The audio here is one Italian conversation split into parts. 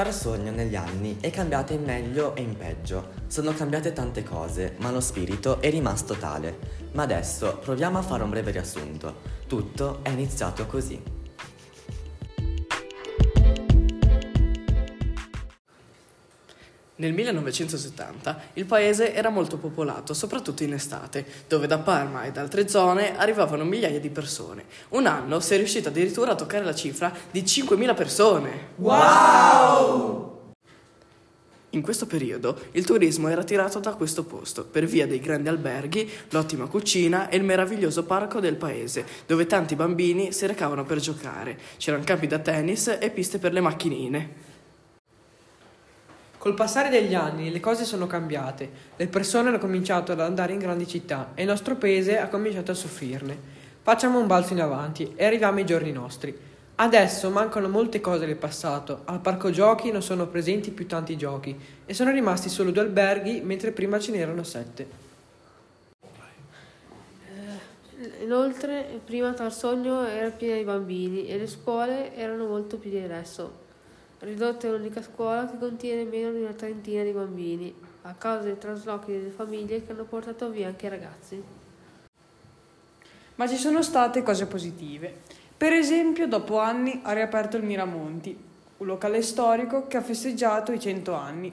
Tarsogno negli anni è cambiata in meglio e in peggio. Sono cambiate tante cose, ma lo spirito è rimasto tale. Ma adesso proviamo a fare un breve riassunto. Tutto è iniziato così. Nel 1970 il paese era molto popolato, soprattutto in estate, dove da Parma e da altre zone arrivavano migliaia di persone. Un anno si è riuscito addirittura a toccare la cifra di 5.000 persone. Wow! In questo periodo il turismo era tirato da questo posto per via dei grandi alberghi, l'ottima cucina e il meraviglioso parco del paese, dove tanti bambini si recavano per giocare. C'erano campi da tennis e piste per le macchinine. Col passare degli anni le cose sono cambiate, le persone hanno cominciato ad andare in grandi città e il nostro paese ha cominciato a soffrirne. Facciamo un balzo in avanti e arriviamo ai giorni nostri. Adesso mancano molte cose del passato, al parco giochi non sono presenti più tanti giochi e sono rimasti solo due alberghi mentre prima ce n'erano sette. Inoltre, prima Tarsogno era piena di bambini e le scuole erano molto più di adesso. Ridotta è l'unica scuola che contiene meno di una trentina di bambini, a causa dei traslochi delle famiglie che hanno portato via anche i ragazzi. Ma ci sono state cose positive. Per esempio, dopo anni ha riaperto il Miramonti, un locale storico che ha festeggiato i 100 anni.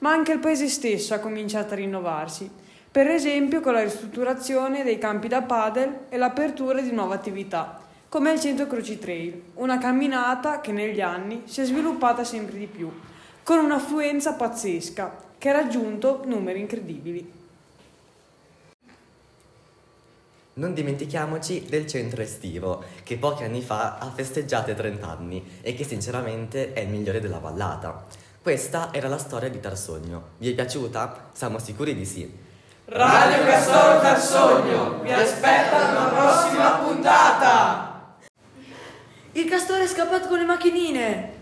Ma anche il paese stesso ha cominciato a rinnovarsi, per esempio con la ristrutturazione dei campi da padel e l'apertura di nuove attività, come il Centro Croci Trail, una camminata che negli anni si è sviluppata sempre di più, con un'affluenza pazzesca che ha raggiunto numeri incredibili. Non dimentichiamoci del centro estivo, che pochi anni fa ha festeggiato i 30 anni e che sinceramente è il migliore della vallata. Questa era la storia di Tarsogno. Vi è piaciuta? Siamo sicuri di sì. Radio Castoro Tarsogno vi aspetta alla prossima puntata! Il castore è scappato con le macchinine!